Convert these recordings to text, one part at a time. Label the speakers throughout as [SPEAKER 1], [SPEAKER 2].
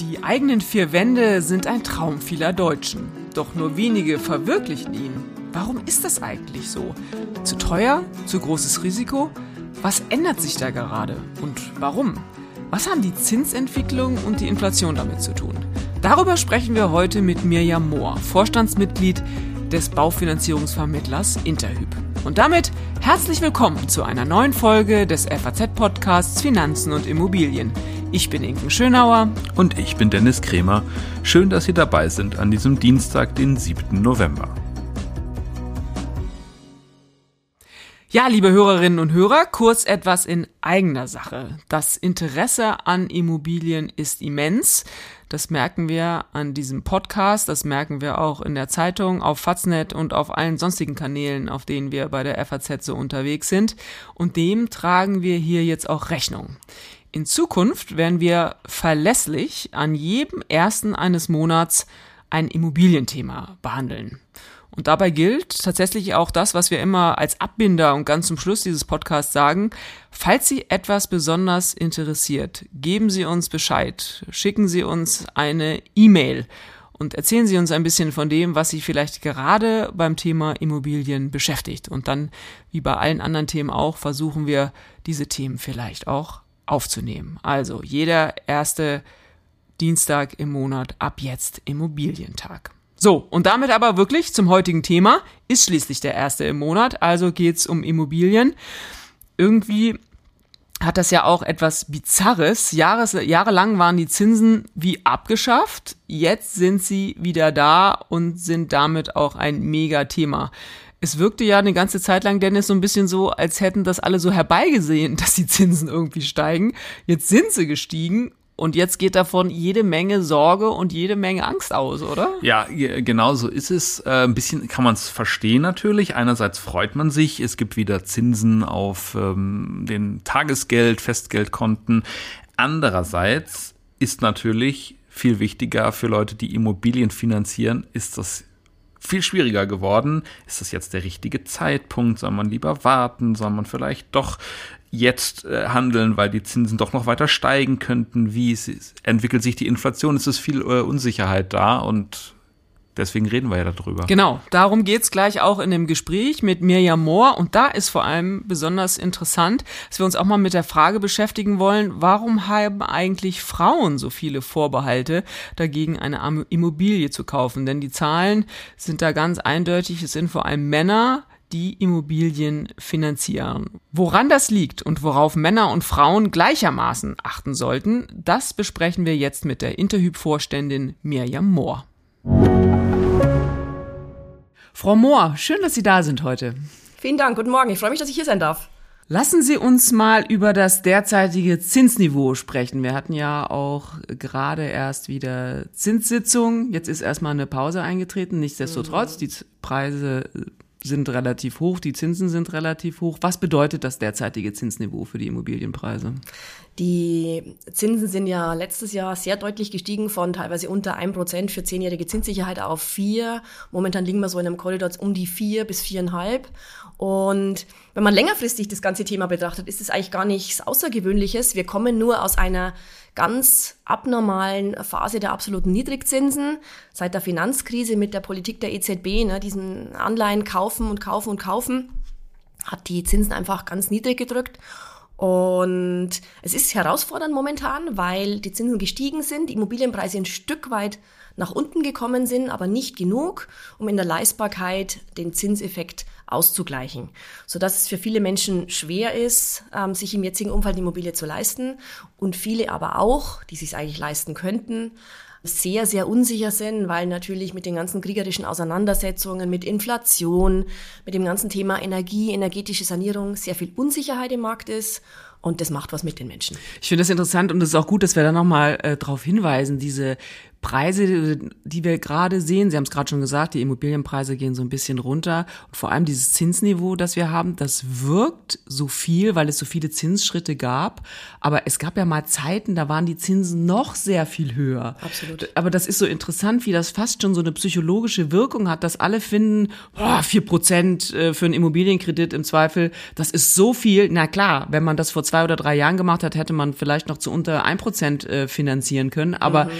[SPEAKER 1] Die eigenen vier Wände sind ein Traum vieler Deutschen. Doch nur wenige verwirklichen ihn. Warum ist das eigentlich so? Zu teuer? Zu großes Risiko? Was ändert sich da gerade? Und warum? Was haben die Zinsentwicklung und die Inflation damit zu tun? Darüber sprechen wir heute mit Mirjam Mohr, Vorstandsmitglied des Baufinanzierungsvermittlers Interhyp. Und damit herzlich willkommen zu einer neuen Folge des FAZ-Podcasts Finanzen und Immobilien. Ich bin Inken Schönauer.
[SPEAKER 2] Und ich bin Dennis Kremer. Schön, dass Sie dabei sind an diesem Dienstag, den 7. November.
[SPEAKER 1] Ja, liebe Hörerinnen und Hörer, kurz etwas in eigener Sache. Das Interesse an Immobilien ist immens. Das merken wir an diesem Podcast, das merken wir auch in der Zeitung, auf Faznet und auf allen sonstigen Kanälen, auf denen wir bei der FAZ so unterwegs sind. Und dem tragen wir hier jetzt auch Rechnung. In Zukunft werden wir verlässlich an jedem ersten eines Monats ein Immobilienthema behandeln. Und dabei gilt tatsächlich auch das, was wir immer als Abbinder und ganz zum Schluss dieses Podcasts sagen. Falls Sie etwas besonders interessiert, geben Sie uns Bescheid, schicken Sie uns eine E-Mail und erzählen Sie uns ein bisschen von dem, was Sie vielleicht gerade beim Thema Immobilien beschäftigt. Und dann, wie bei allen anderen Themen auch, versuchen wir diese Themen vielleicht auch aufzunehmen. Also jeder erste Dienstag im Monat ab jetzt Immobilientag. So, und damit aber wirklich zum heutigen Thema. Ist schließlich der erste im Monat, also geht's um Immobilien. Irgendwie hat das ja auch etwas Bizarres. Jahres, jahrelang waren die Zinsen wie abgeschafft. Jetzt sind sie wieder da und sind damit auch ein Mega-Thema es wirkte ja eine ganze Zeit lang, Dennis, so ein bisschen so, als hätten das alle so herbeigesehen, dass die Zinsen irgendwie steigen. Jetzt sind sie gestiegen und jetzt geht davon jede Menge Sorge und jede Menge Angst aus, oder?
[SPEAKER 2] Ja, genau so ist es. Äh, ein bisschen kann man es verstehen natürlich. Einerseits freut man sich, es gibt wieder Zinsen auf ähm, den Tagesgeld, Festgeldkonten. Andererseits ist natürlich viel wichtiger für Leute, die Immobilien finanzieren, ist das viel schwieriger geworden. Ist das jetzt der richtige Zeitpunkt? Soll man lieber warten? Soll man vielleicht doch jetzt äh, handeln, weil die Zinsen doch noch weiter steigen könnten? Wie entwickelt sich die Inflation? Es ist viel äh, Unsicherheit da und Deswegen reden wir ja darüber.
[SPEAKER 1] Genau, darum geht's gleich auch in dem Gespräch mit Mirjam Mohr. Und da ist vor allem besonders interessant, dass wir uns auch mal mit der Frage beschäftigen wollen, warum haben eigentlich Frauen so viele Vorbehalte dagegen, eine Immobilie zu kaufen? Denn die Zahlen sind da ganz eindeutig. Es sind vor allem Männer, die Immobilien finanzieren. Woran das liegt und worauf Männer und Frauen gleichermaßen achten sollten, das besprechen wir jetzt mit der Interhyp-Vorständin Mirjam Mohr. Frau Mohr, schön, dass Sie da sind heute.
[SPEAKER 3] Vielen Dank, guten Morgen. Ich freue mich, dass ich hier sein darf.
[SPEAKER 1] Lassen Sie uns mal über das derzeitige Zinsniveau sprechen. Wir hatten ja auch gerade erst wieder Zinssitzung. Jetzt ist erstmal eine Pause eingetreten. Nichtsdestotrotz, mhm. die Preise sind relativ hoch, die Zinsen sind relativ hoch. Was bedeutet das derzeitige Zinsniveau für die Immobilienpreise?
[SPEAKER 3] Die Zinsen sind ja letztes Jahr sehr deutlich gestiegen von teilweise unter 1% für zehnjährige Zinssicherheit auf 4. Momentan liegen wir so in einem Korridor um die 4 bis 4,5. Und wenn man längerfristig das ganze Thema betrachtet, ist es eigentlich gar nichts Außergewöhnliches. Wir kommen nur aus einer ganz abnormalen Phase der absoluten Niedrigzinsen seit der Finanzkrise mit der Politik der EZB, ne, diesen Anleihen kaufen und kaufen und kaufen, hat die Zinsen einfach ganz niedrig gedrückt. Und es ist herausfordernd momentan, weil die Zinsen gestiegen sind, die Immobilienpreise ein Stück weit nach unten gekommen sind, aber nicht genug, um in der Leistbarkeit den Zinseffekt auszugleichen, sodass es für viele Menschen schwer ist, ähm, sich im jetzigen Umfeld die Immobilie zu leisten. Und viele aber auch, die sich eigentlich leisten könnten, sehr, sehr unsicher sind, weil natürlich mit den ganzen kriegerischen Auseinandersetzungen, mit Inflation, mit dem ganzen Thema Energie, energetische Sanierung sehr viel Unsicherheit im Markt ist. Und das macht was mit den Menschen.
[SPEAKER 1] Ich finde das interessant und es ist auch gut, dass wir da nochmal äh, darauf hinweisen, diese Preise, die wir gerade sehen, Sie haben es gerade schon gesagt, die Immobilienpreise gehen so ein bisschen runter und vor allem dieses Zinsniveau, das wir haben, das wirkt so viel, weil es so viele Zinsschritte gab, aber es gab ja mal Zeiten, da waren die Zinsen noch sehr viel höher.
[SPEAKER 3] Absolut.
[SPEAKER 1] Aber das ist so interessant, wie das fast schon so eine psychologische Wirkung hat, dass alle finden, vier Prozent äh, für einen Immobilienkredit im Zweifel, das ist so viel. Na klar, wenn man das vor zwei oder drei Jahren gemacht hat, hätte man vielleicht noch zu unter ein Prozent äh, finanzieren können, aber mhm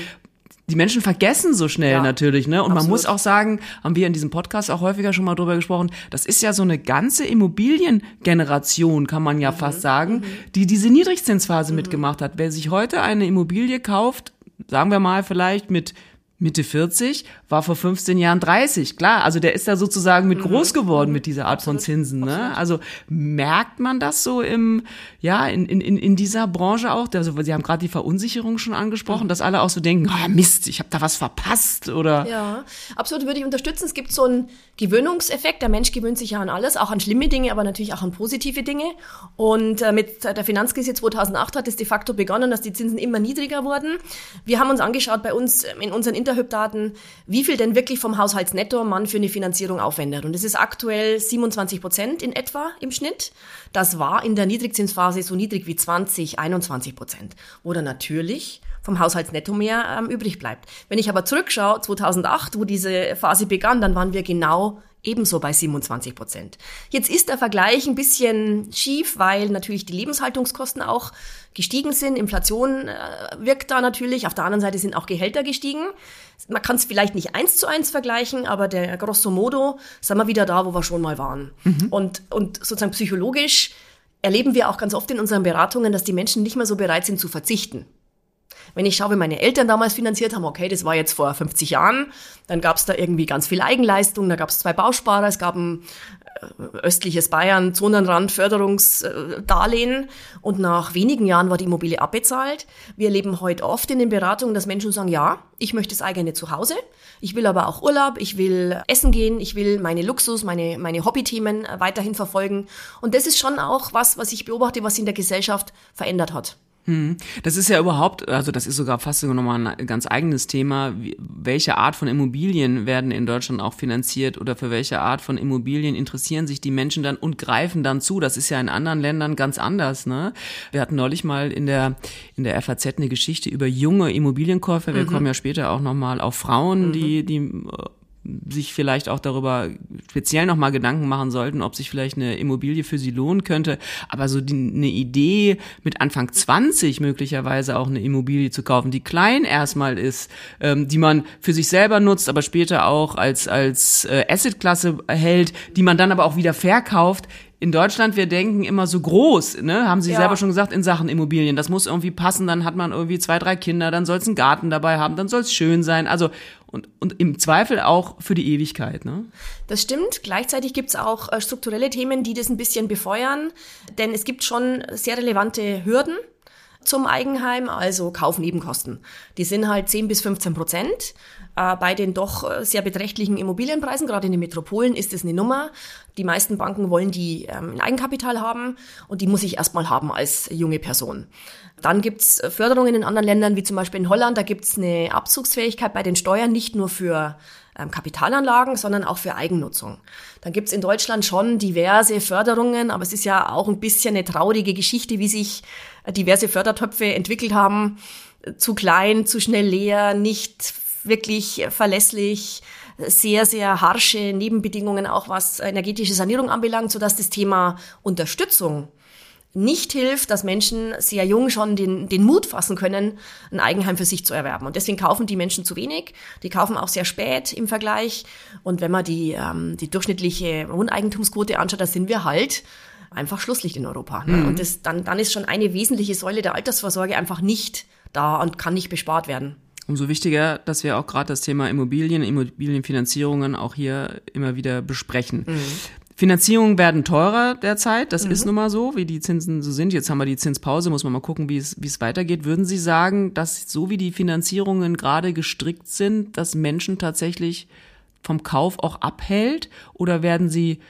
[SPEAKER 1] die Menschen vergessen so schnell ja, natürlich, ne? Und absolut. man muss auch sagen, haben wir in diesem Podcast auch häufiger schon mal drüber gesprochen, das ist ja so eine ganze Immobiliengeneration, kann man ja mhm. fast sagen, mhm. die diese Niedrigzinsphase mhm. mitgemacht hat. Wer sich heute eine Immobilie kauft, sagen wir mal vielleicht mit Mitte 40, war vor 15 Jahren 30. Klar, also der ist da sozusagen mit mhm. groß geworden mit dieser Art von Zinsen. Ne? Also merkt man das so im, ja, in, in, in dieser Branche auch? Also, Sie haben gerade die Verunsicherung schon angesprochen, mhm. dass alle auch so denken, oh, Mist, ich habe da was verpasst oder.
[SPEAKER 3] Ja, absolut würde ich unterstützen. Es gibt so einen Gewöhnungseffekt. Der Mensch gewöhnt sich ja an alles, auch an schlimme Dinge, aber natürlich auch an positive Dinge. Und äh, mit der Finanzkrise 2008 hat es de facto begonnen, dass die Zinsen immer niedriger wurden. Wir haben uns angeschaut bei uns in unseren Interhyp-Daten, wie viel denn wirklich vom Haushaltsnetto man für eine Finanzierung aufwendet. Und es ist aktuell 27 Prozent in etwa im Schnitt. Das war in der Niedrigzinsphase so niedrig wie 20, 21 Prozent, wo dann natürlich vom Haushaltsnetto mehr ähm, übrig bleibt. Wenn ich aber zurückschaue, 2008, wo diese Phase begann, dann waren wir genau ebenso bei 27 Prozent. Jetzt ist der Vergleich ein bisschen schief, weil natürlich die Lebenshaltungskosten auch gestiegen sind. Inflation äh, wirkt da natürlich. Auf der anderen Seite sind auch Gehälter gestiegen. Man kann es vielleicht nicht eins zu eins vergleichen, aber der grosso modo sind wir wieder da, wo wir schon mal waren. Mhm. Und, und sozusagen psychologisch erleben wir auch ganz oft in unseren Beratungen, dass die Menschen nicht mehr so bereit sind zu verzichten. Wenn ich schaue, wie meine Eltern damals finanziert haben, okay, das war jetzt vor 50 Jahren, dann gab es da irgendwie ganz viel Eigenleistung, da gab es zwei Bausparer, es gab ein äh, östliches Bayern, Zonenrand, Förderungsdarlehen und nach wenigen Jahren war die Immobilie abbezahlt. Wir erleben heute oft in den Beratungen, dass Menschen sagen, ja, ich möchte das eigene Zuhause, ich will aber auch Urlaub, ich will essen gehen, ich will meine Luxus, meine, meine Hobbythemen weiterhin verfolgen und das ist schon auch was, was ich beobachte, was sich in der Gesellschaft verändert hat.
[SPEAKER 1] Hm. Das ist ja überhaupt, also das ist sogar fast nochmal ein ganz eigenes Thema. Welche Art von Immobilien werden in Deutschland auch finanziert oder für welche Art von Immobilien interessieren sich die Menschen dann und greifen dann zu? Das ist ja in anderen Ländern ganz anders, ne? Wir hatten neulich mal in der, in der FAZ eine Geschichte über junge Immobilienkäufer. Wir mhm. kommen ja später auch nochmal auf Frauen, mhm. die, die sich vielleicht auch darüber speziell nochmal Gedanken machen sollten, ob sich vielleicht eine Immobilie für sie lohnen könnte. Aber so die, eine Idee, mit Anfang 20 möglicherweise auch eine Immobilie zu kaufen, die klein erstmal ist, ähm, die man für sich selber nutzt, aber später auch als, als äh, Assetklasse hält, die man dann aber auch wieder verkauft, in Deutschland, wir denken immer so groß, ne? Haben Sie ja. selber schon gesagt, in Sachen Immobilien. Das muss irgendwie passen, dann hat man irgendwie zwei, drei Kinder, dann soll es einen Garten dabei haben, dann soll es schön sein. Also und, und im Zweifel auch für die Ewigkeit. Ne?
[SPEAKER 3] Das stimmt. Gleichzeitig gibt es auch äh, strukturelle Themen, die das ein bisschen befeuern. Denn es gibt schon sehr relevante Hürden zum Eigenheim, also Kaufnebenkosten. Die sind halt 10 bis 15 Prozent. Äh, bei den doch äh, sehr beträchtlichen Immobilienpreisen, gerade in den Metropolen, ist es eine Nummer. Die meisten Banken wollen die ähm, ein Eigenkapital haben und die muss ich erstmal haben als junge Person. Dann gibt's Förderungen in anderen Ländern, wie zum Beispiel in Holland, da gibt's eine Abzugsfähigkeit bei den Steuern, nicht nur für ähm, Kapitalanlagen, sondern auch für Eigennutzung. Dann gibt's in Deutschland schon diverse Förderungen, aber es ist ja auch ein bisschen eine traurige Geschichte, wie sich äh, diverse Fördertöpfe entwickelt haben. Zu klein, zu schnell leer, nicht wirklich verlässlich, sehr, sehr harsche Nebenbedingungen, auch was energetische Sanierung anbelangt, sodass das Thema Unterstützung nicht hilft, dass Menschen sehr jung schon den, den Mut fassen können, ein Eigenheim für sich zu erwerben. Und deswegen kaufen die Menschen zu wenig. Die kaufen auch sehr spät im Vergleich. Und wenn man die, ähm, die durchschnittliche Wohneigentumsquote anschaut, da sind wir halt einfach Schlusslicht in Europa. Ne? Mhm. Und das, dann, dann ist schon eine wesentliche Säule der Altersvorsorge einfach nicht da und kann nicht bespart werden.
[SPEAKER 1] Umso wichtiger, dass wir auch gerade das Thema Immobilien, Immobilienfinanzierungen auch hier immer wieder besprechen. Mhm. Finanzierungen werden teurer derzeit, das mhm. ist nun mal so, wie die Zinsen so sind. Jetzt haben wir die Zinspause, muss man mal gucken, wie es, wie es weitergeht. Würden Sie sagen, dass so wie die Finanzierungen gerade gestrickt sind, dass Menschen tatsächlich vom Kauf auch abhält? Oder werden sie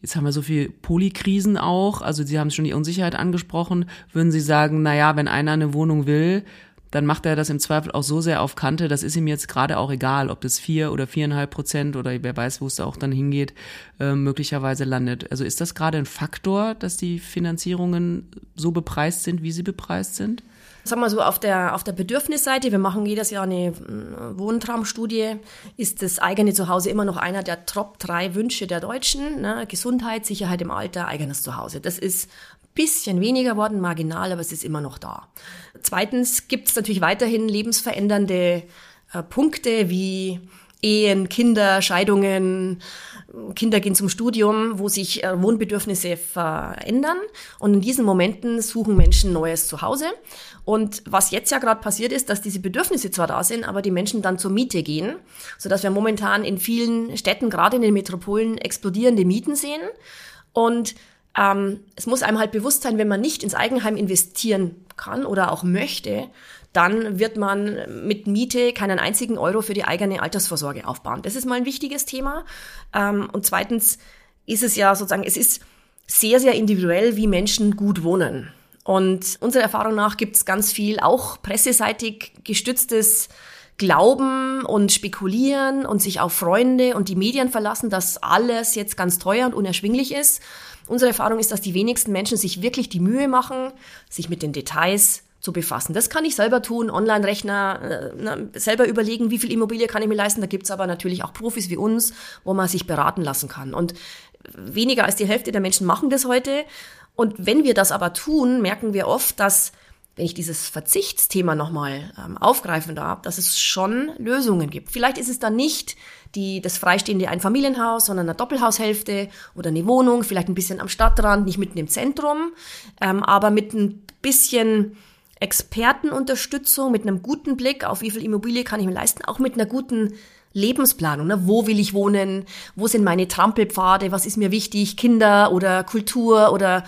[SPEAKER 1] Jetzt haben wir so viel Polykrisen auch, also Sie haben schon die Unsicherheit angesprochen. Würden Sie sagen, na ja, wenn einer eine Wohnung will, dann macht er das im Zweifel auch so sehr auf Kante, das ist ihm jetzt gerade auch egal, ob das vier oder viereinhalb Prozent oder wer weiß, wo es da auch dann hingeht, äh, möglicherweise landet. Also ist das gerade ein Faktor, dass die Finanzierungen so bepreist sind, wie sie bepreist sind?
[SPEAKER 3] Sagen wir so, auf der, auf der Bedürfnisseite, wir machen jedes Jahr eine äh, Wohntraumstudie, ist das eigene Zuhause immer noch einer der Top drei Wünsche der Deutschen. Ne? Gesundheit, Sicherheit im Alter, eigenes Zuhause. Das ist bisschen weniger worden, marginal, aber es ist immer noch da. Zweitens gibt es natürlich weiterhin lebensverändernde äh, Punkte wie Ehen, Kinder, Scheidungen, Kinder gehen zum Studium, wo sich äh, Wohnbedürfnisse verändern. Und in diesen Momenten suchen Menschen neues Zuhause. Und was jetzt ja gerade passiert ist, dass diese Bedürfnisse zwar da sind, aber die Menschen dann zur Miete gehen, sodass wir momentan in vielen Städten, gerade in den Metropolen, explodierende Mieten sehen. Und ähm, es muss einem halt bewusst sein, wenn man nicht ins Eigenheim investieren kann oder auch möchte, dann wird man mit Miete keinen einzigen Euro für die eigene Altersvorsorge aufbauen. Das ist mal ein wichtiges Thema. Ähm, und zweitens ist es ja sozusagen, es ist sehr, sehr individuell, wie Menschen gut wohnen. Und unserer Erfahrung nach gibt es ganz viel auch presseseitig gestütztes Glauben und spekulieren und sich auf Freunde und die Medien verlassen, dass alles jetzt ganz teuer und unerschwinglich ist. Unsere Erfahrung ist, dass die wenigsten Menschen sich wirklich die Mühe machen, sich mit den Details zu befassen. Das kann ich selber tun, Online-Rechner, äh, selber überlegen, wie viel Immobilie kann ich mir leisten. Da gibt's aber natürlich auch Profis wie uns, wo man sich beraten lassen kann. Und weniger als die Hälfte der Menschen machen das heute. Und wenn wir das aber tun, merken wir oft, dass wenn ich dieses Verzichtsthema nochmal ähm, aufgreifen darf, dass es schon Lösungen gibt. Vielleicht ist es dann nicht die, das freistehende Einfamilienhaus, sondern eine Doppelhaushälfte oder eine Wohnung, vielleicht ein bisschen am Stadtrand, nicht mitten im Zentrum, ähm, aber mit ein bisschen Expertenunterstützung, mit einem guten Blick auf wie viel Immobilie kann ich mir leisten, auch mit einer guten Lebensplanung. Ne? Wo will ich wohnen? Wo sind meine Trampelpfade? Was ist mir wichtig? Kinder oder Kultur oder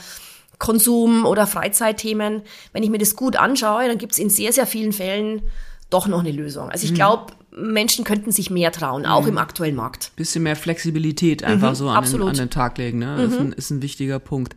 [SPEAKER 3] Konsum oder Freizeitthemen. Wenn ich mir das gut anschaue, dann gibt es in sehr, sehr vielen Fällen doch noch eine Lösung. Also ich mhm. glaube, Menschen könnten sich mehr trauen, auch mhm. im aktuellen Markt.
[SPEAKER 1] Bisschen mehr Flexibilität einfach mhm, so an den, an den, Tag legen, ne? Mhm. Ist, ein, ist ein wichtiger Punkt.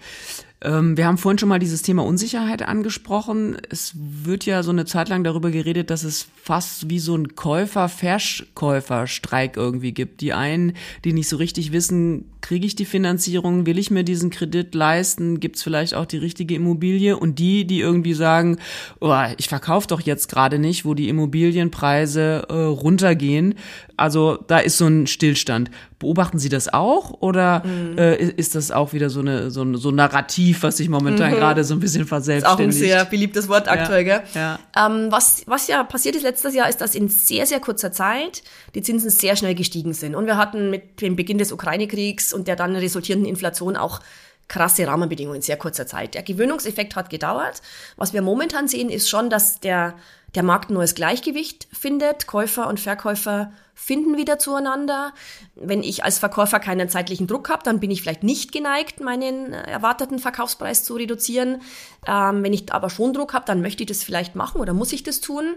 [SPEAKER 1] Ähm, wir haben vorhin schon mal dieses Thema Unsicherheit angesprochen. Es wird ja so eine Zeit lang darüber geredet, dass es fast wie so ein Käufer-Verkäufer-Streik irgendwie gibt. Die einen, die nicht so richtig wissen, kriege ich die Finanzierung, will ich mir diesen Kredit leisten, gibt es vielleicht auch die richtige Immobilie und die, die irgendwie sagen, oh, ich verkaufe doch jetzt gerade nicht, wo die Immobilienpreise äh, runtergehen. Also da ist so ein Stillstand. Beobachten Sie das auch oder mhm. äh, ist das auch wieder so eine so ein so ein Narrativ, was sich momentan mhm. gerade so ein bisschen verselbstständigt?
[SPEAKER 3] Ist auch ein sehr beliebtes Wort aktuell, ja. gell? Ja. Ähm, was was ja passiert ist letztes Jahr, ist, dass in sehr sehr kurzer Zeit die Zinsen sehr schnell gestiegen sind und wir hatten mit dem Beginn des Ukraine-Kriegs und der dann resultierenden Inflation auch krasse Rahmenbedingungen in sehr kurzer Zeit. Der Gewöhnungseffekt hat gedauert. Was wir momentan sehen, ist schon, dass der der Markt ein neues Gleichgewicht findet. Käufer und Verkäufer finden wieder zueinander. Wenn ich als Verkäufer keinen zeitlichen Druck habe, dann bin ich vielleicht nicht geneigt, meinen erwarteten Verkaufspreis zu reduzieren. Ähm, wenn ich aber schon Druck habe, dann möchte ich das vielleicht machen oder muss ich das tun.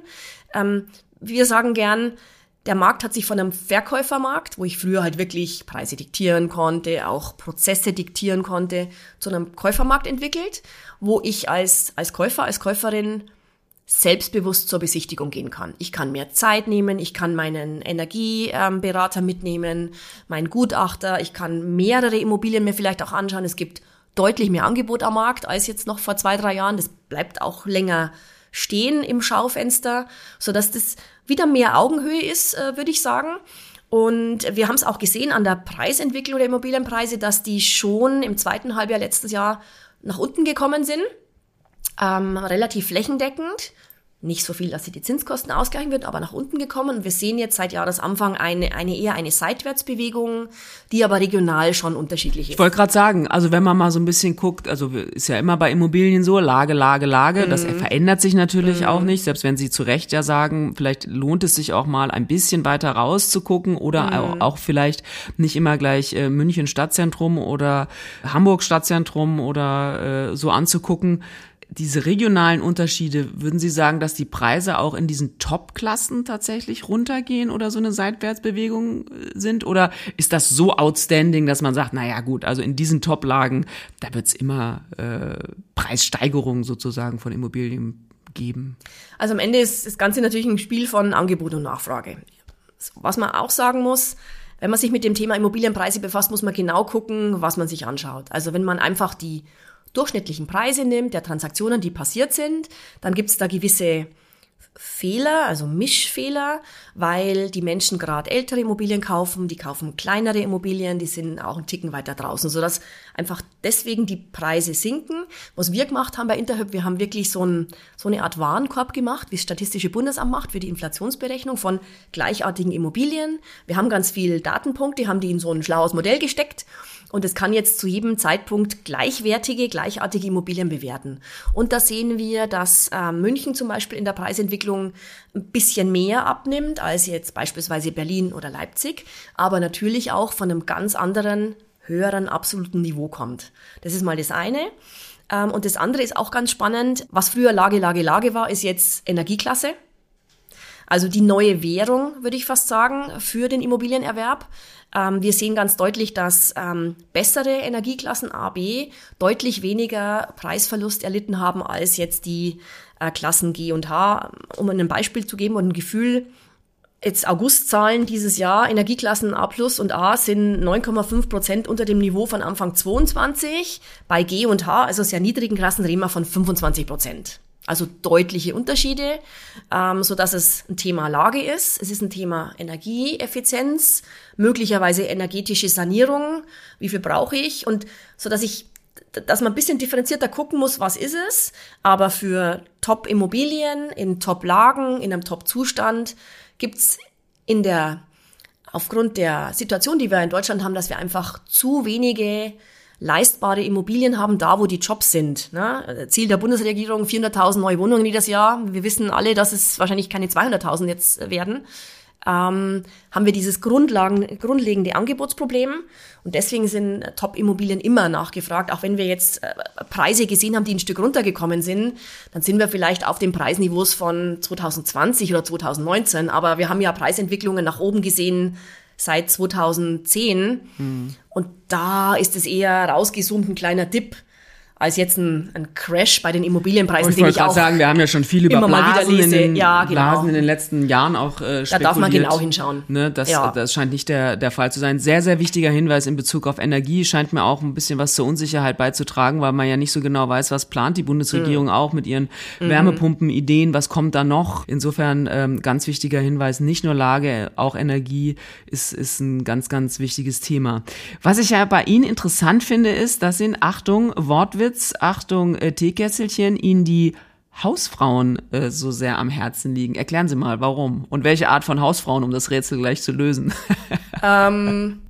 [SPEAKER 3] Ähm, wir sagen gern, der Markt hat sich von einem Verkäufermarkt, wo ich früher halt wirklich Preise diktieren konnte, auch Prozesse diktieren konnte, zu einem Käufermarkt entwickelt, wo ich als, als Käufer, als Käuferin selbstbewusst zur Besichtigung gehen kann. Ich kann mehr Zeit nehmen, ich kann meinen Energieberater mitnehmen, meinen Gutachter, ich kann mehrere Immobilien mir vielleicht auch anschauen. Es gibt deutlich mehr Angebot am Markt als jetzt noch vor zwei, drei Jahren. Das bleibt auch länger stehen im Schaufenster, so dass das wieder mehr Augenhöhe ist, äh, würde ich sagen. Und wir haben es auch gesehen an der Preisentwicklung der Immobilienpreise, dass die schon im zweiten Halbjahr letztes Jahr nach unten gekommen sind ähm, relativ flächendeckend. Nicht so viel, dass sie die Zinskosten ausgleichen wird, aber nach unten gekommen. Wir sehen jetzt seit Jahresanfang eine, eine eher eine Seitwärtsbewegung, die aber regional schon unterschiedlich ist.
[SPEAKER 1] Ich wollte gerade sagen, also wenn man mal so ein bisschen guckt, also ist ja immer bei Immobilien so, Lage, Lage, Lage, mhm. das verändert sich natürlich mhm. auch nicht, selbst wenn Sie zu Recht ja sagen, vielleicht lohnt es sich auch mal ein bisschen weiter rauszugucken oder mhm. auch, vielleicht nicht immer gleich äh, München Stadtzentrum oder Hamburg Stadtzentrum oder äh, so anzugucken diese regionalen Unterschiede, würden Sie sagen, dass die Preise auch in diesen Top-Klassen tatsächlich runtergehen oder so eine Seitwärtsbewegung äh, sind? Oder ist das so outstanding, dass man sagt, naja gut, also in diesen Top-Lagen, da wird es immer äh, Preissteigerungen sozusagen von Immobilien geben?
[SPEAKER 3] Also am Ende ist das Ganze natürlich ein Spiel von Angebot und Nachfrage. Was man auch sagen muss, wenn man sich mit dem Thema Immobilienpreise befasst, muss man genau gucken, was man sich anschaut. Also wenn man einfach die durchschnittlichen Preise nimmt, der Transaktionen, die passiert sind, dann gibt es da gewisse Fehler, also Mischfehler, weil die Menschen gerade ältere Immobilien kaufen, die kaufen kleinere Immobilien, die sind auch einen Ticken weiter draußen, sodass einfach deswegen die Preise sinken. Was wir gemacht haben bei Interhyp, wir haben wirklich so, ein, so eine Art Warenkorb gemacht, wie das Statistische Bundesamt macht für die Inflationsberechnung von gleichartigen Immobilien. Wir haben ganz viel Datenpunkte, haben die in so ein schlaues Modell gesteckt und es kann jetzt zu jedem Zeitpunkt gleichwertige, gleichartige Immobilien bewerten. Und da sehen wir, dass äh, München zum Beispiel in der Preisentwicklung ein bisschen mehr abnimmt als jetzt beispielsweise Berlin oder Leipzig, aber natürlich auch von einem ganz anderen, höheren absoluten Niveau kommt. Das ist mal das eine. Ähm, und das andere ist auch ganz spannend. Was früher Lage, Lage, Lage war, ist jetzt Energieklasse. Also die neue Währung, würde ich fast sagen, für den Immobilienerwerb. Ähm, wir sehen ganz deutlich, dass ähm, bessere Energieklassen A, B deutlich weniger Preisverlust erlitten haben als jetzt die äh, Klassen G und H. Um ein Beispiel zu geben und ein Gefühl, jetzt Augustzahlen dieses Jahr, Energieklassen A plus und A sind 9,5 Prozent unter dem Niveau von Anfang 22. Bei G und H, also sehr niedrigen Klassen, reden wir von 25 Prozent. Also deutliche Unterschiede, ähm, so dass es ein Thema Lage ist. Es ist ein Thema Energieeffizienz, möglicherweise energetische Sanierung. Wie viel brauche ich? Und so dass ich, dass man ein bisschen differenzierter gucken muss, was ist es? Aber für Top-Immobilien in Top-Lagen, in einem Top-Zustand gibt's in der aufgrund der Situation, die wir in Deutschland haben, dass wir einfach zu wenige leistbare Immobilien haben, da wo die Jobs sind. Ne? Ziel der Bundesregierung 400.000 neue Wohnungen jedes Jahr. Wir wissen alle, dass es wahrscheinlich keine 200.000 jetzt werden. Ähm, haben wir dieses Grundlagen, grundlegende Angebotsproblem. Und deswegen sind Top-Immobilien immer nachgefragt. Auch wenn wir jetzt äh, Preise gesehen haben, die ein Stück runtergekommen sind, dann sind wir vielleicht auf den Preisniveaus von 2020 oder 2019. Aber wir haben ja Preisentwicklungen nach oben gesehen, seit 2010. Mhm. Und da ist es eher rausgezoomt, ein kleiner Dip als jetzt ein, ein Crash bei den Immobilienpreisen.
[SPEAKER 1] ich wollte gerade sagen, wir haben ja schon viel über Blasen, in den, ja, genau. Blasen in den letzten Jahren auch äh, spekuliert. Da
[SPEAKER 3] darf man genau hinschauen.
[SPEAKER 1] Ne, das, ja. das scheint nicht der, der Fall zu sein. Sehr, sehr wichtiger Hinweis in Bezug auf Energie scheint mir auch ein bisschen was zur Unsicherheit beizutragen, weil man ja nicht so genau weiß, was plant die Bundesregierung mhm. auch mit ihren mhm. Wärmepumpen, Ideen, was kommt da noch. Insofern ähm, ganz wichtiger Hinweis, nicht nur Lage, auch Energie ist, ist ein ganz, ganz wichtiges Thema. Was ich ja bei Ihnen interessant finde, ist, dass in Achtung, Wortwitz, Witz, Achtung, äh, Teekesselchen, Ihnen die Hausfrauen äh, so sehr am Herzen liegen. Erklären Sie mal, warum und welche Art von Hausfrauen, um das Rätsel gleich zu lösen.
[SPEAKER 3] Ähm,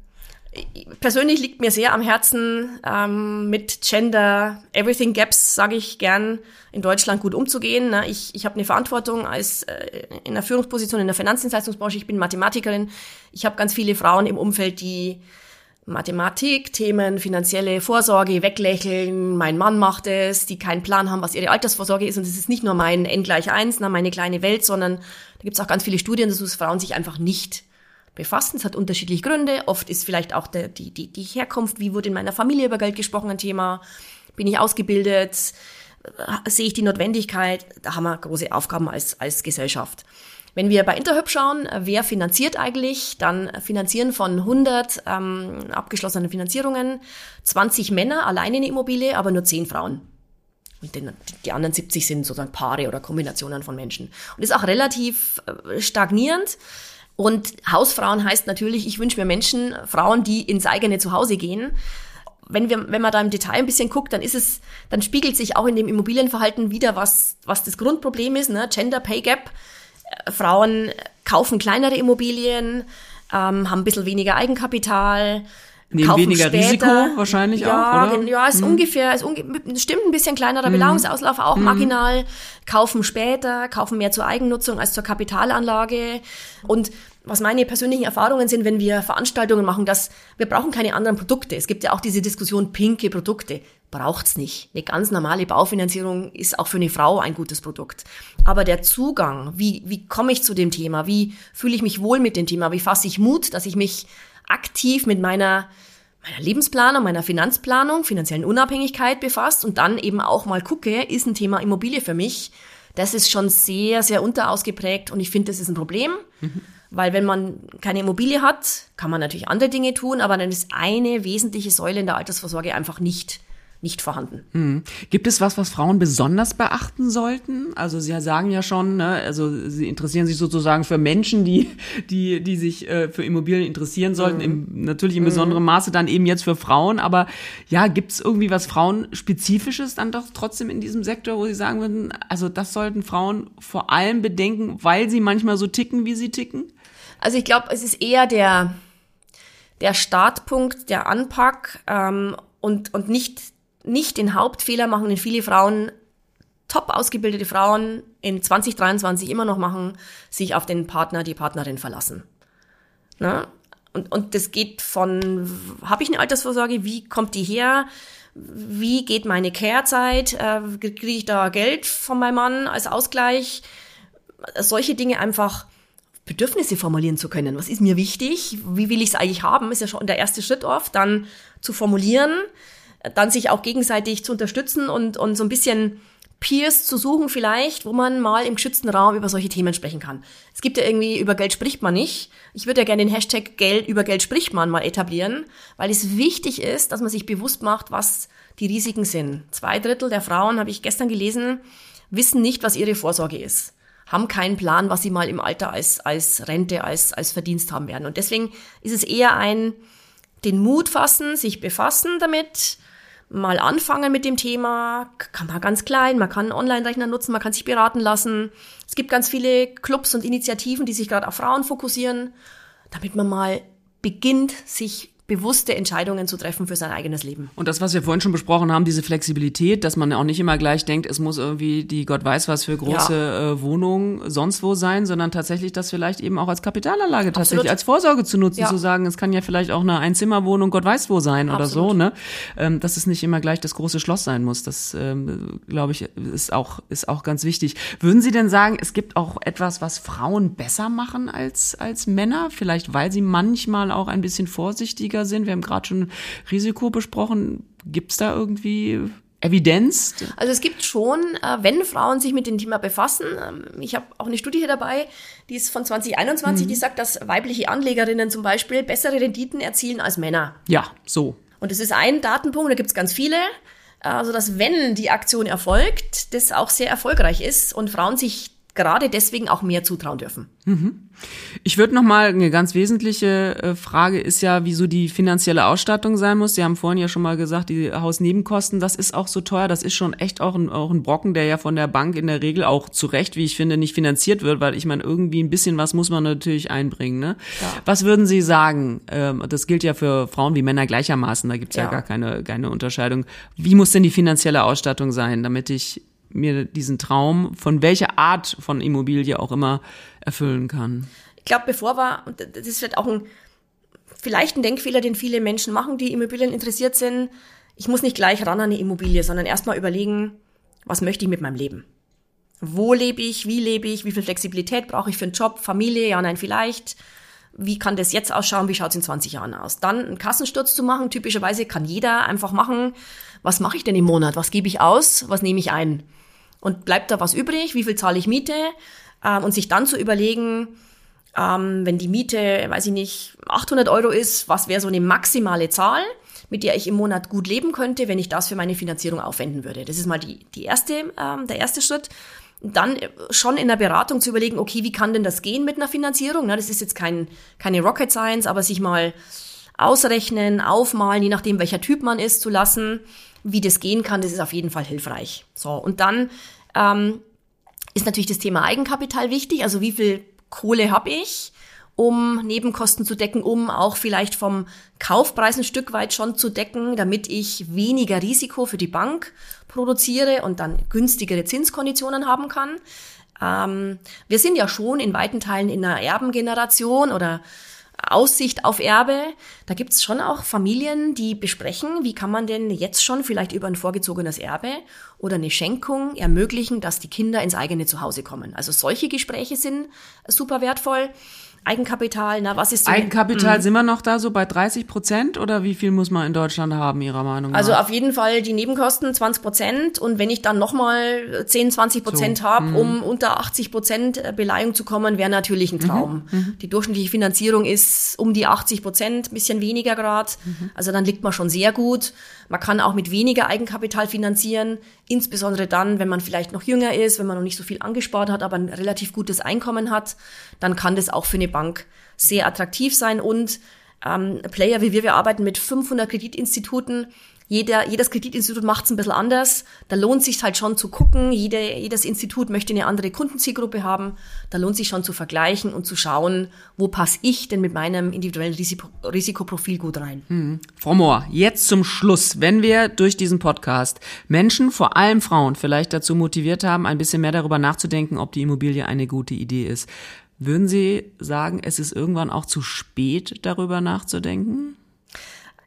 [SPEAKER 3] persönlich liegt mir sehr am Herzen, ähm, mit Gender Everything Gaps, sage ich gern, in Deutschland gut umzugehen. Ne? Ich, ich habe eine Verantwortung als äh, in der Führungsposition in der Finanzdienstleistungsbranche. Ich bin Mathematikerin. Ich habe ganz viele Frauen im Umfeld, die Mathematik, Themen, finanzielle Vorsorge weglächeln, mein Mann macht es, die keinen Plan haben, was ihre Altersvorsorge ist. Und es ist nicht nur mein N gleich eins, meine kleine Welt, sondern da gibt es auch ganz viele Studien, dass Frauen sich einfach nicht befassen. Es hat unterschiedliche Gründe. Oft ist vielleicht auch der, die, die, die Herkunft, wie wurde in meiner Familie über Geld gesprochen, ein Thema. Bin ich ausgebildet? Sehe ich die Notwendigkeit? Da haben wir große Aufgaben als, als Gesellschaft. Wenn wir bei Interhyp schauen, wer finanziert eigentlich, dann finanzieren von 100 ähm, abgeschlossenen Finanzierungen 20 Männer alleine eine Immobilie, aber nur 10 Frauen. Und den, die anderen 70 sind sozusagen Paare oder Kombinationen von Menschen. Und ist auch relativ äh, stagnierend. Und Hausfrauen heißt natürlich, ich wünsche mir Menschen, Frauen, die ins eigene Zuhause gehen. Wenn, wir, wenn man da im Detail ein bisschen guckt, dann ist es, dann spiegelt sich auch in dem Immobilienverhalten wieder, was, was das Grundproblem ist, ne? Gender Pay Gap. Frauen kaufen kleinere Immobilien, ähm, haben ein bisschen weniger Eigenkapital.
[SPEAKER 1] Nehmen weniger später, Risiko wahrscheinlich
[SPEAKER 3] ja,
[SPEAKER 1] auch, oder?
[SPEAKER 3] Ja, ist hm. ungefähr, ist unge stimmt ein bisschen kleinerer Belauungsauslauf, auch hm. marginal. Kaufen später, kaufen mehr zur Eigennutzung als zur Kapitalanlage. Und was meine persönlichen Erfahrungen sind, wenn wir Veranstaltungen machen, dass wir brauchen keine anderen Produkte. Es gibt ja auch diese Diskussion pinke Produkte braucht's nicht. Eine ganz normale Baufinanzierung ist auch für eine Frau ein gutes Produkt. Aber der Zugang, wie, wie komme ich zu dem Thema? Wie fühle ich mich wohl mit dem Thema? Wie fasse ich Mut, dass ich mich aktiv mit meiner meiner Lebensplanung, meiner Finanzplanung, finanziellen Unabhängigkeit befasst und dann eben auch mal gucke, ist ein Thema Immobilie für mich. Das ist schon sehr, sehr unterausgeprägt und ich finde, das ist ein Problem. Mhm. Weil wenn man keine Immobilie hat, kann man natürlich andere Dinge tun, aber dann ist eine wesentliche Säule in der Altersvorsorge einfach nicht nicht vorhanden.
[SPEAKER 1] Hm. Gibt es was, was Frauen besonders beachten sollten? Also Sie sagen ja schon, ne, also Sie interessieren sich sozusagen für Menschen, die, die, die sich äh, für Immobilien interessieren sollten, mhm. im, natürlich in besonderem mhm. Maße dann eben jetzt für Frauen. Aber ja, gibt es irgendwie was Frauenspezifisches dann doch trotzdem in diesem Sektor, wo Sie sagen würden, also das sollten Frauen vor allem bedenken, weil sie manchmal so ticken, wie sie ticken?
[SPEAKER 3] Also ich glaube, es ist eher der, der Startpunkt, der Anpack ähm, und, und nicht, nicht den Hauptfehler machen, den viele Frauen, top ausgebildete Frauen in 2023 immer noch machen, sich auf den Partner, die Partnerin verlassen. Ne? Und, und das geht von, habe ich eine Altersvorsorge, wie kommt die her? Wie geht meine Care-Zeit? Äh, Kriege ich da Geld von meinem Mann als Ausgleich? Solche Dinge einfach Bedürfnisse formulieren zu können. Was ist mir wichtig? Wie will ich es eigentlich haben? Ist ja schon der erste Schritt oft, dann zu formulieren, dann sich auch gegenseitig zu unterstützen und, und so ein bisschen Peers zu suchen vielleicht, wo man mal im geschützten Raum über solche Themen sprechen kann. Es gibt ja irgendwie, über Geld spricht man nicht. Ich würde ja gerne den Hashtag Geld, über Geld spricht man mal etablieren, weil es wichtig ist, dass man sich bewusst macht, was die Risiken sind. Zwei Drittel der Frauen, habe ich gestern gelesen, wissen nicht, was ihre Vorsorge ist haben keinen Plan, was sie mal im Alter als, als Rente, als, als Verdienst haben werden. Und deswegen ist es eher ein, den Mut fassen, sich befassen damit, mal anfangen mit dem Thema, kann man ganz klein, man kann einen Online-Rechner nutzen, man kann sich beraten lassen. Es gibt ganz viele Clubs und Initiativen, die sich gerade auf Frauen fokussieren, damit man mal beginnt, sich bewusste Entscheidungen zu treffen für sein eigenes Leben.
[SPEAKER 1] Und das, was wir vorhin schon besprochen haben, diese Flexibilität, dass man auch nicht immer gleich denkt, es muss irgendwie die Gott weiß was für große ja. äh, Wohnung sonst wo sein, sondern tatsächlich das vielleicht eben auch als Kapitalanlage tatsächlich Absolut. als Vorsorge zu nutzen, ja. zu sagen, es kann ja vielleicht auch eine Einzimmerwohnung Gott weiß wo sein Absolut. oder so, ne? Ähm, dass es nicht immer gleich das große Schloss sein muss. Das ähm, glaube ich ist auch ist auch ganz wichtig. Würden Sie denn sagen, es gibt auch etwas, was Frauen besser machen als als Männer, vielleicht weil sie manchmal auch ein bisschen vorsichtiger häufiger sind? Wir haben gerade schon Risiko besprochen. Gibt es da irgendwie Evidenz?
[SPEAKER 3] Also es gibt schon, äh, wenn Frauen sich mit dem Thema befassen, ähm, ich habe auch eine Studie hier dabei, die ist von 2021, mhm. die sagt, dass weibliche Anlegerinnen zum Beispiel bessere Renditen erzielen als Männer.
[SPEAKER 1] Ja, so.
[SPEAKER 3] Und das ist ein Datenpunkt, da gibt es ganz viele. Also dass wenn die Aktion erfolgt, das auch sehr erfolgreich ist und Frauen sich gerade deswegen auch mehr zutrauen dürfen.
[SPEAKER 1] Mhm. Ich würde noch mal eine ganz wesentliche äh, Frage ist ja, wieso die finanzielle Ausstattung sein muss. Sie haben vorhin ja schon mal gesagt, die Hausnebenkosten, das ist auch so teuer. Das ist schon echt auch ein, auch ein Brocken, der ja von der Bank in der Regel auch zu Recht, wie ich finde, nicht finanziert wird, weil ich meine, irgendwie ein bisschen was muss man natürlich einbringen. Ne? Ja. Was würden Sie sagen? Ähm, das gilt ja für Frauen wie Männer gleichermaßen. Da gibt's ja. ja gar keine, keine Unterscheidung. Wie muss denn die finanzielle Ausstattung sein, damit ich mir diesen Traum von welcher Art von Immobilie auch immer erfüllen kann.
[SPEAKER 3] Ich glaube, bevor wir, und das ist vielleicht auch ein, vielleicht ein Denkfehler, den viele Menschen machen, die Immobilien interessiert sind, ich muss nicht gleich ran an eine Immobilie, sondern erstmal überlegen, was möchte ich mit meinem Leben? Wo lebe ich? Wie lebe ich? Wie viel Flexibilität brauche ich für einen Job? Familie? Ja, nein, vielleicht. Wie kann das jetzt ausschauen? Wie schaut es in 20 Jahren aus? Dann einen Kassensturz zu machen. Typischerweise kann jeder einfach machen. Was mache ich denn im Monat? Was gebe ich aus? Was nehme ich ein? Und bleibt da was übrig, wie viel zahle ich Miete ähm, und sich dann zu überlegen, ähm, wenn die Miete, weiß ich nicht, 800 Euro ist, was wäre so eine maximale Zahl, mit der ich im Monat gut leben könnte, wenn ich das für meine Finanzierung aufwenden würde. Das ist mal die, die erste, ähm, der erste Schritt. Dann schon in der Beratung zu überlegen, okay, wie kann denn das gehen mit einer Finanzierung? Na, das ist jetzt kein, keine Rocket Science, aber sich mal ausrechnen, aufmalen, je nachdem, welcher Typ man ist, zu lassen wie das gehen kann, das ist auf jeden Fall hilfreich. So, und dann ähm, ist natürlich das Thema Eigenkapital wichtig. Also wie viel Kohle habe ich, um Nebenkosten zu decken, um auch vielleicht vom Kaufpreis ein Stück weit schon zu decken, damit ich weniger Risiko für die Bank produziere und dann günstigere Zinskonditionen haben kann. Ähm, wir sind ja schon in weiten Teilen in einer Erbengeneration oder Aussicht auf Erbe. Da gibt's schon auch Familien, die besprechen, wie kann man denn jetzt schon vielleicht über ein vorgezogenes Erbe oder eine Schenkung ermöglichen, dass die Kinder ins eigene Zuhause kommen. Also solche Gespräche sind super wertvoll. Eigenkapital, na, was ist so
[SPEAKER 1] Eigenkapital, sind wir noch da so bei 30 Prozent oder wie viel muss man in Deutschland haben, Ihrer Meinung nach?
[SPEAKER 3] Also auf jeden Fall die Nebenkosten 20 Prozent und wenn ich dann nochmal 10, 20 Prozent so. habe, mhm. um unter 80 Prozent äh, Beleihung zu kommen, wäre natürlich ein Traum. Mhm. mhm. Die durchschnittliche Finanzierung ist um die 80 Prozent, bisschen weniger grad. Mhm. Also dann liegt man schon sehr gut. Man kann auch mit weniger Eigenkapital finanzieren, insbesondere dann, wenn man vielleicht noch jünger ist, wenn man noch nicht so viel angespart hat, aber ein relativ gutes Einkommen hat, dann kann das auch für eine Bank sehr attraktiv sein. Und ähm, Player wie wir, wir arbeiten mit 500 Kreditinstituten jeder, jedes Kreditinstitut macht es ein bisschen anders. Da lohnt sich halt schon zu gucken. Jede, jedes Institut möchte eine andere Kundenzielgruppe haben. Da lohnt sich schon zu vergleichen und zu schauen, wo passe ich denn mit meinem individuellen Risiko, Risikoprofil gut rein.
[SPEAKER 1] Hm. Frau Mohr, jetzt zum Schluss. Wenn wir durch diesen Podcast Menschen, vor allem Frauen, vielleicht dazu motiviert haben, ein bisschen mehr darüber nachzudenken, ob die Immobilie eine gute Idee ist, würden Sie sagen, es ist irgendwann auch zu spät, darüber nachzudenken?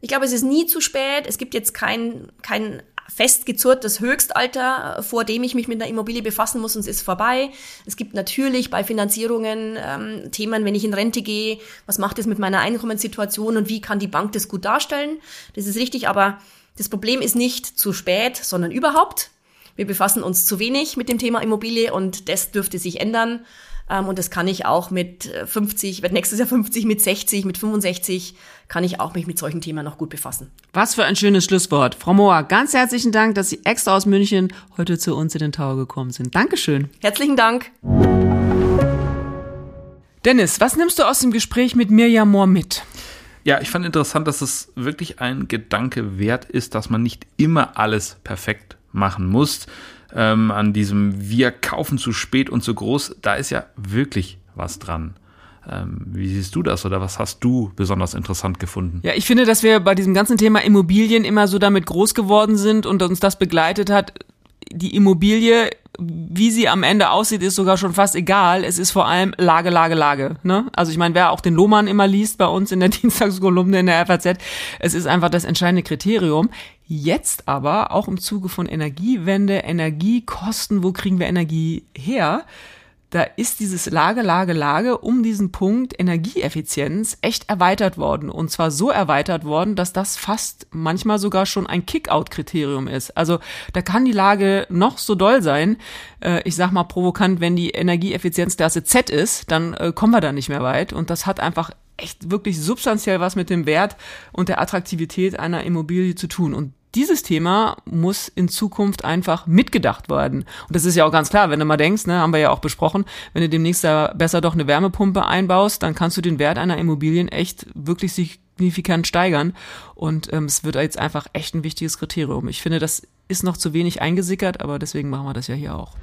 [SPEAKER 3] Ich glaube, es ist nie zu spät. Es gibt jetzt kein, kein festgezurrtes Höchstalter, vor dem ich mich mit einer Immobilie befassen muss und es ist vorbei. Es gibt natürlich bei Finanzierungen ähm, Themen, wenn ich in Rente gehe, was macht es mit meiner Einkommenssituation und wie kann die Bank das gut darstellen. Das ist richtig, aber das Problem ist nicht zu spät, sondern überhaupt. Wir befassen uns zu wenig mit dem Thema Immobilie und das dürfte sich ändern. Ähm, und das kann ich auch mit 50, äh, wird nächstes Jahr 50, mit 60, mit 65, kann ich auch mich mit solchen Themen noch gut befassen.
[SPEAKER 1] Was für ein schönes Schlusswort. Frau Mohr, ganz herzlichen Dank, dass Sie extra aus München heute zu uns in den Tower gekommen sind. Dankeschön.
[SPEAKER 3] Herzlichen Dank.
[SPEAKER 1] Dennis, was nimmst du aus dem Gespräch mit Mirjam Mohr mit?
[SPEAKER 2] Ja, ich fand interessant, dass es wirklich ein Gedanke wert ist, dass man nicht immer alles perfekt machen muss ähm, an diesem Wir kaufen zu spät und zu groß, da ist ja wirklich was dran. Ähm, wie siehst du das oder was hast du besonders interessant gefunden?
[SPEAKER 1] Ja, ich finde, dass wir bei diesem ganzen Thema Immobilien immer so damit groß geworden sind und uns das begleitet hat. Die Immobilie wie sie am Ende aussieht, ist sogar schon fast egal. Es ist vor allem Lage, Lage, Lage. Ne? Also ich meine, wer auch den Lohmann immer liest bei uns in der Dienstagskolumne in der FAZ, es ist einfach das entscheidende Kriterium. Jetzt aber auch im Zuge von Energiewende, Energiekosten, wo kriegen wir Energie her? Da ist dieses Lage, Lage, Lage um diesen Punkt Energieeffizienz echt erweitert worden. Und zwar so erweitert worden, dass das fast manchmal sogar schon ein Kick-out-Kriterium ist. Also da kann die Lage noch so doll sein. Äh, ich sag mal provokant, wenn die Energieeffizienzklasse Z ist, dann äh, kommen wir da nicht mehr weit. Und das hat einfach echt wirklich substanziell was mit dem Wert und der Attraktivität einer Immobilie zu tun. Und dieses Thema muss in Zukunft einfach mitgedacht werden. Und das ist ja auch ganz klar, wenn du mal denkst, ne, haben wir ja auch besprochen, wenn du demnächst da besser doch eine Wärmepumpe einbaust, dann kannst du den Wert einer Immobilien echt wirklich signifikant steigern. Und ähm, es wird jetzt einfach echt ein wichtiges Kriterium. Ich finde, das ist noch zu wenig eingesickert, aber deswegen machen wir das ja hier auch.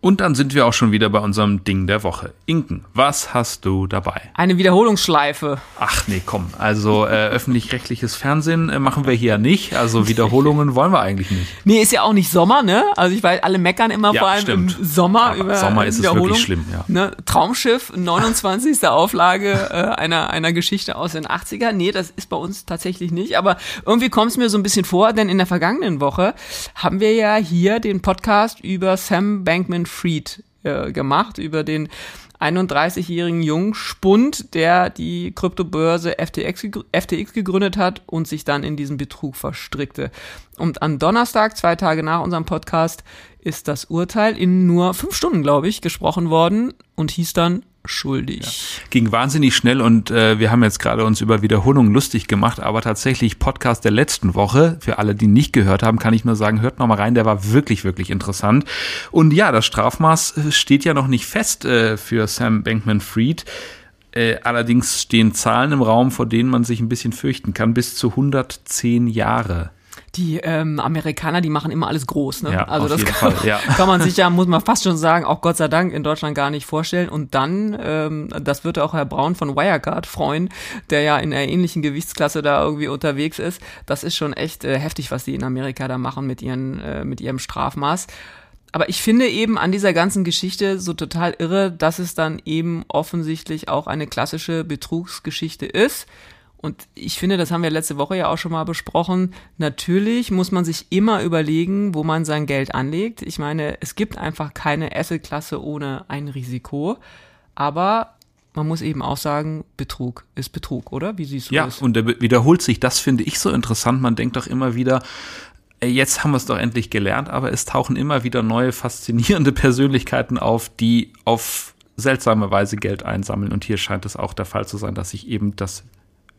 [SPEAKER 2] Und dann sind wir auch schon wieder bei unserem Ding der Woche. Inken, was hast du dabei?
[SPEAKER 1] Eine Wiederholungsschleife.
[SPEAKER 2] Ach nee, komm. Also äh, öffentlich-rechtliches Fernsehen äh, machen wir hier nicht. Also Wiederholungen wollen wir eigentlich nicht.
[SPEAKER 1] Nee, ist ja auch nicht Sommer, ne? Also ich weiß, alle meckern immer ja, vor allem stimmt. im Sommer Aber über
[SPEAKER 2] Sommer ist es wirklich schlimm, ja.
[SPEAKER 1] Ne? Traumschiff, 29. Auflage äh, einer, einer Geschichte aus den 80er. Nee, das ist bei uns tatsächlich nicht. Aber irgendwie kommt es mir so ein bisschen vor, denn in der vergangenen Woche haben wir ja hier den Podcast über Sam Bankman Fried äh, gemacht, über den 31-jährigen Jungspund, der die Kryptobörse FTX, FTX gegründet hat und sich dann in diesen Betrug verstrickte. Und am Donnerstag, zwei Tage nach unserem Podcast, ist das Urteil in nur fünf Stunden, glaube ich, gesprochen worden und hieß dann schuldig. Ja.
[SPEAKER 2] Ging wahnsinnig schnell und äh, wir haben jetzt gerade uns über Wiederholungen lustig gemacht, aber tatsächlich Podcast der letzten Woche, für alle, die nicht gehört haben, kann ich nur sagen, hört nochmal rein, der war wirklich, wirklich interessant. Und ja, das Strafmaß äh, steht ja noch nicht fest äh, für Sam Bankman-Fried. Äh, allerdings stehen Zahlen im Raum, vor denen man sich ein bisschen fürchten kann, bis zu 110 Jahre
[SPEAKER 1] die ähm, Amerikaner, die machen immer alles groß. Ne?
[SPEAKER 2] Ja,
[SPEAKER 1] also das
[SPEAKER 2] kann, ja.
[SPEAKER 1] kann man sich ja, muss man fast schon sagen, auch Gott sei Dank in Deutschland gar nicht vorstellen. Und dann, ähm, das wird auch Herr Braun von Wirecard freuen, der ja in einer ähnlichen Gewichtsklasse da irgendwie unterwegs ist. Das ist schon echt äh, heftig, was die in Amerika da machen mit, ihren, äh, mit ihrem Strafmaß. aber ich finde eben an dieser ganzen Geschichte so total irre, dass es dann eben offensichtlich auch eine klassische Betrugsgeschichte ist. Und ich finde, das haben wir letzte Woche ja auch schon mal besprochen. Natürlich muss man sich immer überlegen, wo man sein Geld anlegt. Ich meine, es gibt einfach keine Asset-Klasse ohne ein Risiko. Aber man muss eben auch sagen, Betrug ist Betrug, oder? Wie siehst du
[SPEAKER 2] ja,
[SPEAKER 1] das?
[SPEAKER 2] Ja, und der wiederholt sich. Das finde ich so interessant. Man denkt doch immer wieder, jetzt haben wir es doch endlich gelernt, aber es tauchen immer wieder neue faszinierende Persönlichkeiten auf, die auf seltsame Weise Geld einsammeln. Und hier scheint es auch der Fall zu sein, dass sich eben das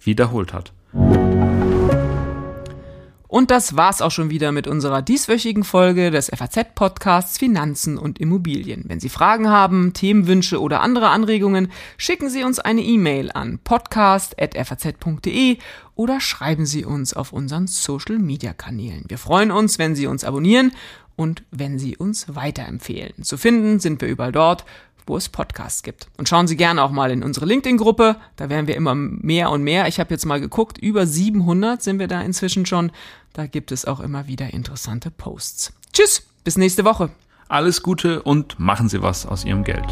[SPEAKER 2] wiederholt hat.
[SPEAKER 1] Und das war's auch schon wieder mit unserer dieswöchigen Folge des FAZ-Podcasts Finanzen und Immobilien. Wenn Sie Fragen haben, Themenwünsche oder andere Anregungen, schicken Sie uns eine E-Mail an podcast.faz.de oder schreiben Sie uns auf unseren Social-Media-Kanälen. Wir freuen uns, wenn Sie uns abonnieren und wenn Sie uns weiterempfehlen. Zu finden sind wir überall dort, wo es Podcasts gibt. Und schauen Sie gerne auch mal in unsere LinkedIn-Gruppe. Da werden wir immer mehr und mehr. Ich habe jetzt mal geguckt, über 700 sind wir da inzwischen schon. Da gibt es auch immer wieder interessante Posts. Tschüss, bis nächste Woche.
[SPEAKER 2] Alles Gute und machen Sie was aus Ihrem Geld.